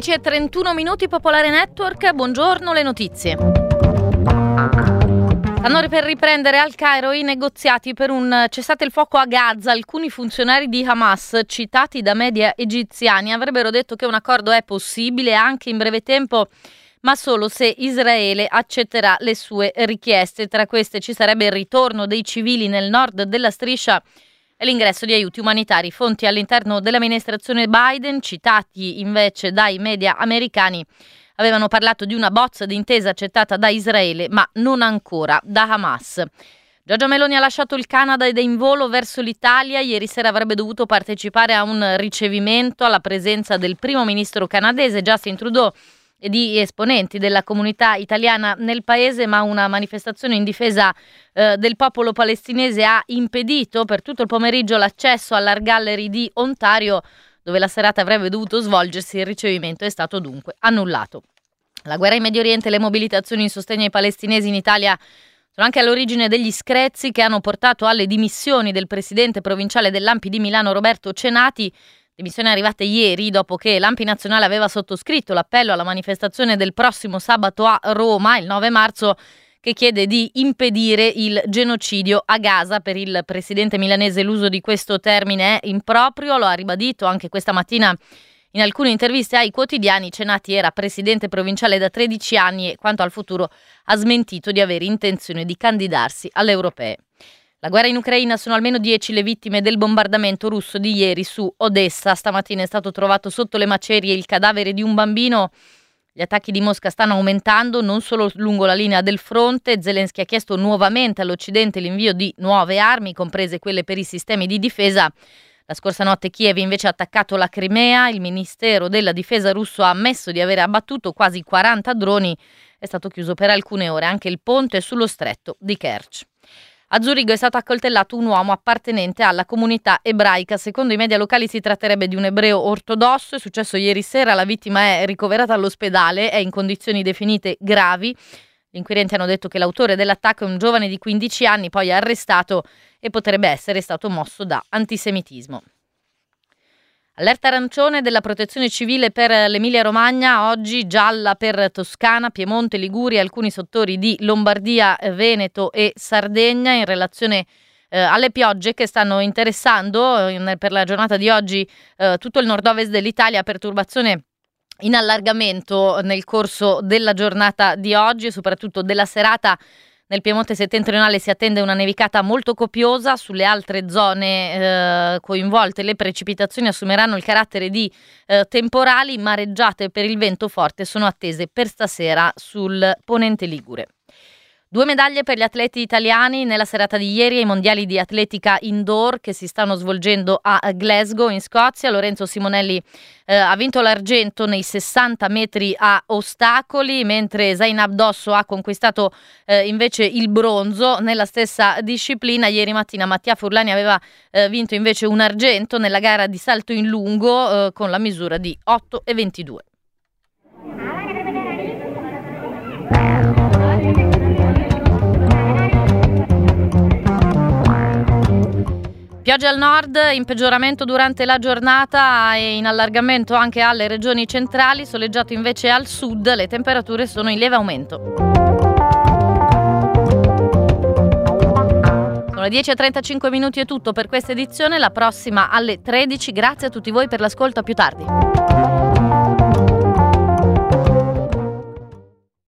10 e 31 minuti Popolare Network, buongiorno le notizie. Stanno per riprendere al Cairo i negoziati per un cessate il fuoco a Gaza. Alcuni funzionari di Hamas, citati da media egiziani, avrebbero detto che un accordo è possibile anche in breve tempo, ma solo se Israele accetterà le sue richieste. Tra queste ci sarebbe il ritorno dei civili nel nord della striscia e l'ingresso di aiuti umanitari. Fonti all'interno dell'amministrazione Biden, citati invece dai media americani, avevano parlato di una bozza di intesa accettata da Israele, ma non ancora da Hamas. Giorgia Meloni ha lasciato il Canada ed è in volo verso l'Italia. Ieri sera avrebbe dovuto partecipare a un ricevimento alla presenza del primo ministro canadese Justin Trudeau di esponenti della comunità italiana nel paese, ma una manifestazione in difesa eh, del popolo palestinese ha impedito per tutto il pomeriggio l'accesso all'Art Gallery di Ontario, dove la serata avrebbe dovuto svolgersi. Il ricevimento è stato dunque annullato. La guerra in Medio Oriente e le mobilitazioni in sostegno ai palestinesi in Italia sono anche all'origine degli screzzi che hanno portato alle dimissioni del presidente provinciale dell'Ampi di Milano Roberto Cenati Dimissioni arrivate ieri dopo che l'Ampi Nazionale aveva sottoscritto l'appello alla manifestazione del prossimo sabato a Roma, il 9 marzo, che chiede di impedire il genocidio a Gaza. Per il presidente milanese l'uso di questo termine è improprio, lo ha ribadito anche questa mattina in alcune interviste ai quotidiani. Cenati era presidente provinciale da 13 anni e quanto al futuro ha smentito di avere intenzione di candidarsi alle europee. La guerra in Ucraina sono almeno 10 le vittime del bombardamento russo di ieri su Odessa. Stamattina è stato trovato sotto le macerie il cadavere di un bambino. Gli attacchi di Mosca stanno aumentando non solo lungo la linea del fronte. Zelensky ha chiesto nuovamente all'Occidente l'invio di nuove armi, comprese quelle per i sistemi di difesa. La scorsa notte Kiev invece ha attaccato la Crimea. Il Ministero della Difesa russo ha ammesso di aver abbattuto quasi 40 droni. È stato chiuso per alcune ore anche il ponte sullo stretto di Kerch. A Zurigo è stato accoltellato un uomo appartenente alla comunità ebraica. Secondo i media locali si tratterebbe di un ebreo ortodosso. È successo ieri sera. La vittima è ricoverata all'ospedale, è in condizioni definite gravi. Gli inquirenti hanno detto che l'autore dell'attacco è un giovane di 15 anni, poi arrestato e potrebbe essere stato mosso da antisemitismo. Allerta arancione della protezione civile per l'Emilia Romagna, oggi gialla per Toscana, Piemonte, Liguria, alcuni settori di Lombardia, Veneto e Sardegna in relazione eh, alle piogge che stanno interessando eh, per la giornata di oggi eh, tutto il nord-ovest dell'Italia, perturbazione in allargamento nel corso della giornata di oggi e soprattutto della serata nel Piemonte settentrionale si attende una nevicata molto copiosa, sulle altre zone eh, coinvolte le precipitazioni assumeranno il carattere di eh, temporali, mareggiate per il vento forte sono attese per stasera sul ponente Ligure. Due medaglie per gli atleti italiani nella serata di ieri ai mondiali di atletica indoor che si stanno svolgendo a Glasgow in Scozia. Lorenzo Simonelli eh, ha vinto l'argento nei 60 metri a ostacoli, mentre Zainab Dosso ha conquistato eh, invece il bronzo nella stessa disciplina. Ieri mattina Mattia Furlani aveva eh, vinto invece un argento nella gara di salto in lungo eh, con la misura di 8,22. Pioggia al nord, in peggioramento durante la giornata e in allargamento anche alle regioni centrali, soleggiato invece al sud, le temperature sono in lieve aumento. Sono le 10.35 minuti e tutto per questa edizione, la prossima alle 13. Grazie a tutti voi per l'ascolto, a più tardi.